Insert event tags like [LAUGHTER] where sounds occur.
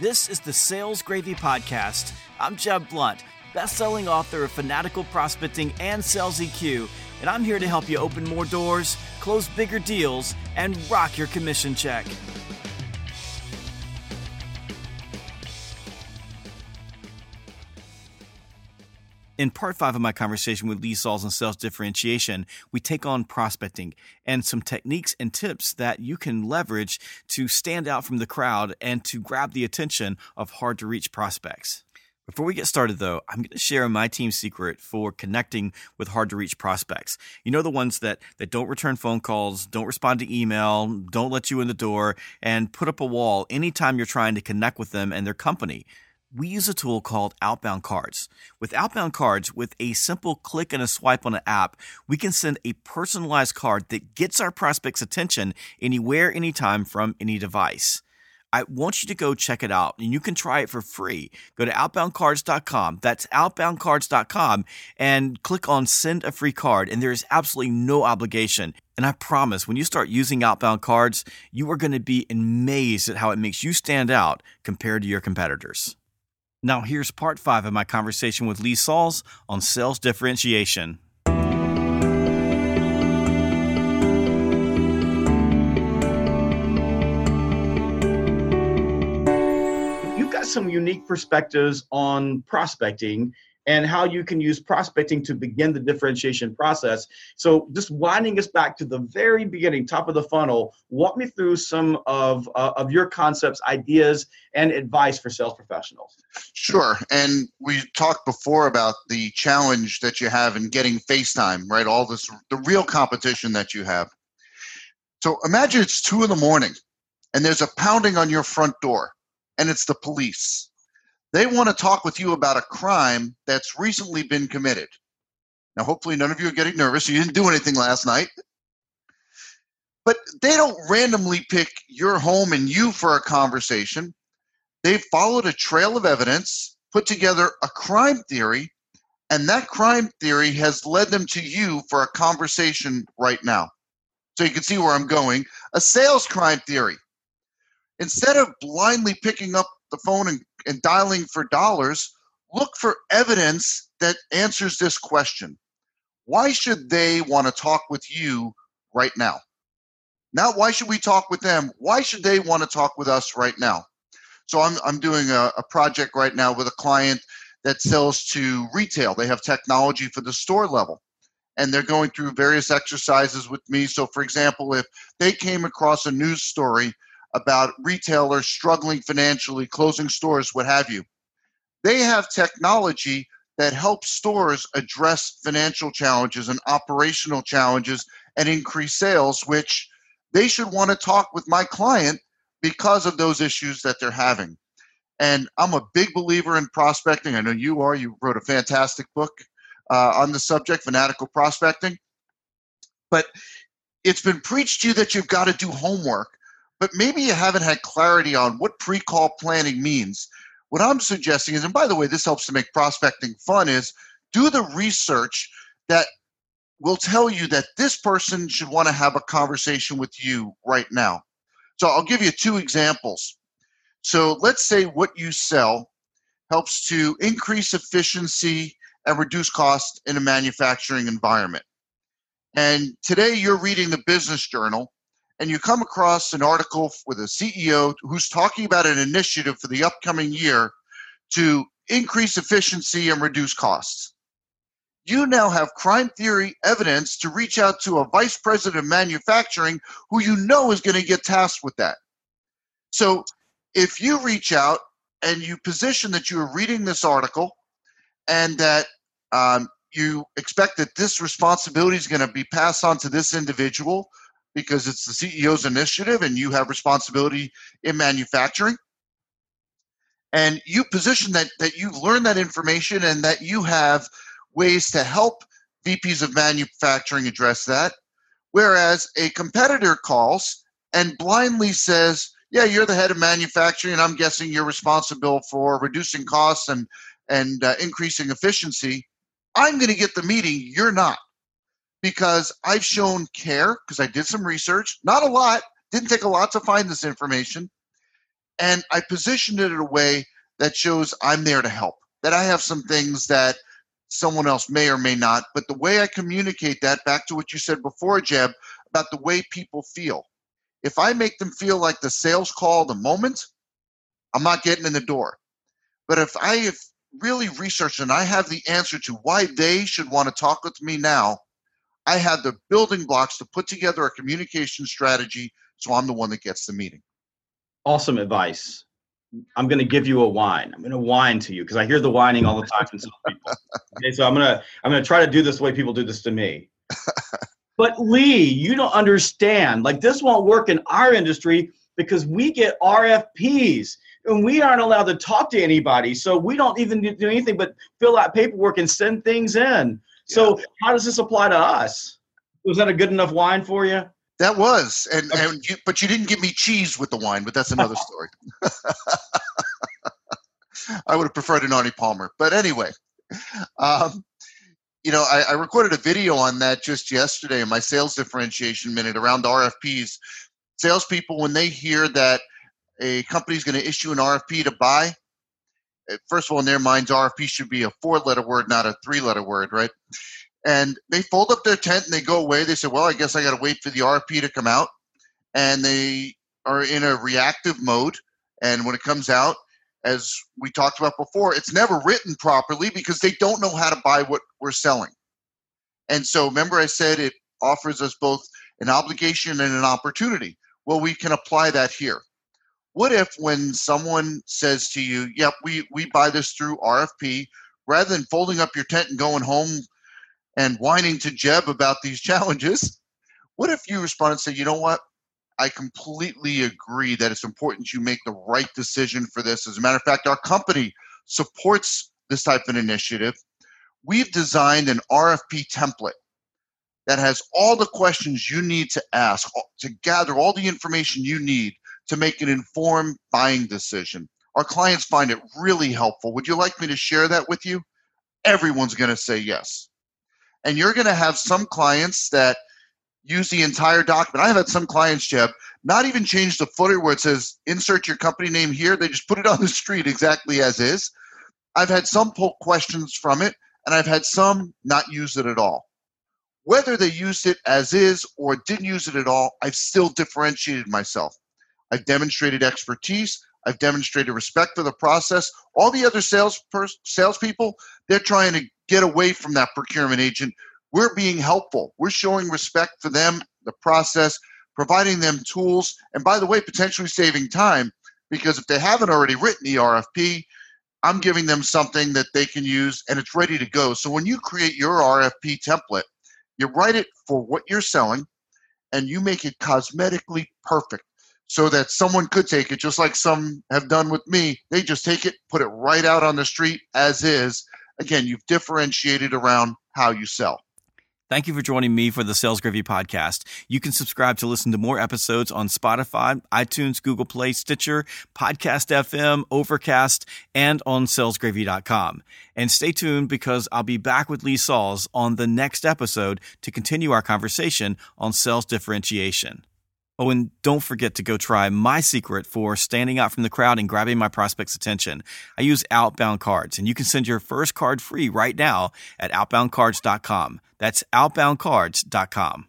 This is the Sales Gravy Podcast. I'm Jeb Blount, best-selling author of Fanatical Prospecting and Sales EQ, and I'm here to help you open more doors, close bigger deals, and rock your commission check. In part five of my conversation with Lee Salz on sales differentiation, we take on prospecting and some techniques and tips that you can leverage to stand out from the crowd and to grab the attention of hard to reach prospects. Before we get started, though, I'm going to share my team's secret for connecting with hard to reach prospects. You know, the ones that, that don't return phone calls, don't respond to email, don't let you in the door, and put up a wall anytime you're trying to connect with them and their company we use a tool called Outbound Cards. With Outbound Cards, with a simple click and a swipe on an app, we can send a personalized card that gets our prospect's attention anywhere, anytime from any device. I want you to go check it out and you can try it for free. Go to outboundcards.com. That's outboundcards.com and click on send a free card. And there is absolutely no obligation. And I promise when you start using outbound cards, you are going to be amazed at how it makes you stand out compared to your competitors. Now, here's part five of my conversation with Lee Salz on sales differentiation. You've got some unique perspectives on prospecting and how you can use prospecting to begin the differentiation process. So, just winding us back to the very beginning, top of the funnel, walk me through some of, uh, of your concepts, ideas, and advice for sales professionals. Sure. And we talked before about the challenge that you have in getting FaceTime, right? All this, the real competition that you have. So, imagine it's two in the morning and there's a pounding on your front door and it's the police they want to talk with you about a crime that's recently been committed. Now, hopefully, none of you are getting nervous. You didn't do anything last night. But they don't randomly pick your home and you for a conversation. They've followed a trail of evidence, put together a crime theory, and that crime theory has led them to you for a conversation right now. So you can see where I'm going. A sales crime theory. Instead of blindly picking up the phone and and dialing for dollars, look for evidence that answers this question. Why should they want to talk with you right now? Now, why should we talk with them? Why should they want to talk with us right now? So I'm, I'm doing a, a project right now with a client that sells to retail. They have technology for the store level and they're going through various exercises with me. So, for example, if they came across a news story about retailers struggling financially, closing stores, what have you. They have technology that helps stores address financial challenges and operational challenges and increase sales, which they should want to talk with my client because of those issues that they're having. And I'm a big believer in prospecting. I know you are. You wrote a fantastic book uh, on the subject, Fanatical Prospecting. But it's been preached to you that you've got to do homework but maybe you haven't had clarity on what pre-call planning means. What I'm suggesting is, and by the way, this helps to make prospecting fun, is do the research that will tell you that this person should want to have a conversation with you right now. So I'll give you two examples. So let's say what you sell helps to increase efficiency and reduce cost in a manufacturing environment. And today you're reading the business journal and you come across an article with a CEO who's talking about an initiative for the upcoming year to increase efficiency and reduce costs. You now have crime theory evidence to reach out to a vice president of manufacturing who you know is going to get tasked with that. So if you reach out and you position that you are reading this article and that um, you expect that this responsibility is going to be passed on to this individual because it's the CEO's initiative and you have responsibility in manufacturing. And you position that that you've learned that information and that you have ways to help VPs of manufacturing address that. Whereas a competitor calls and blindly says, Yeah, you're the head of manufacturing, and I'm guessing you're responsible for reducing costs and, and uh, increasing efficiency. I'm going to get the meeting, you're not because I've shown care because I did some research, not a lot, didn't take a lot to find this information. And I positioned it in a way that shows I'm there to help, that I have some things that someone else may or may not. But the way I communicate that, back to what you said before, Jeb, about the way people feel. If I make them feel like the sales call the moment, I'm not getting in the door. But if I have really researched and I have the answer to why they should want to talk with me now, I have the building blocks to put together a communication strategy so I'm the one that gets the meeting. Awesome advice. I'm going to give you a whine. I'm going to whine to you because I hear the whining all the time from some people. [LAUGHS] Okay, so I'm going to I'm going to try to do this the way people do this to me. [LAUGHS] but Lee, you don't understand. Like this won't work in our industry because we get RFPs and we aren't allowed to talk to anybody. So we don't even do anything but fill out paperwork and send things in. So yeah. how does this apply to us? Was that a good enough wine for you? That was, and, and you, but you didn't give me cheese with the wine, but that's another [LAUGHS] story. I would have preferred an Arnie Palmer, but anyway, um, you know, I, I, recorded a video on that just yesterday in my sales differentiation minute around RFPs. Salespeople, when they hear that a company is going to issue an RFP to buy, Uh, first of all, in their minds, RFP should be a four-letter word, not a three-letter word, right? and they fold up their tent and they go away. They say, "Well, I guess I got to wait for the RFP to come out," and they are in a reactive mode. And when it comes out, as we talked about before, it's never written properly because they don't know how to buy what we're selling. And so, remember, I said it offers us both an obligation and an opportunity. Well, we can apply that here. What if, when someone says to you, "Yep, we we buy this through RFP," rather than folding up your tent and going home and whining to Jeb about these [LAUGHS] challenges. What if you respond and say, you know what? I completely agree that it's important you make the right decision for this. As a matter of fact, our company supports this type of initiative. We've designed an RFP template that has all the questions you need to ask to gather all the information you need to make an informed buying decision. Our clients find it really helpful. Would you like me to share that with you? Everyone's going to say yes and you're going to have some clients that use the entire document. I've had some clients, Jeb, not even change the footer where it says insert your company name here. They just put it [LAUGHS] on the street exactly as is. I've had some pull questions from it, and I've had some not use it at all. Whether they used it as is or didn't use it at all, I've still differentiated myself. I've demonstrated expertise. I've demonstrated respect for the process. All the other sales pers- salespeople, they're trying to get away from that procurement agent. We're being helpful. We're showing respect for them, the process, providing them tools, and by the way, potentially saving time because if they haven't already written the RFP, I'm giving them something that they can use and it's ready to go. So when you create your RFP template, you write it for what you're selling and you make it cosmetically perfect so that someone could take it, just like some have done with me. They just take it, put it right out on the street as is. Again, you've differentiated around how you sell. Thank you for joining me for the Sales Gravy podcast. You can subscribe to listen to more episodes on Spotify, iTunes, Google Play, Stitcher, Podcast FM, Overcast, and on salesgravy.com. And stay tuned because I'll be back with Lee Salz on the next episode to continue our conversation on sales differentiation. Oh, and don't forget to go try my secret for standing out from the crowd and grabbing my prospects' attention. I use outbound cards, and you can send your first card free right now at outboundcards.com. That's outboundcards.com.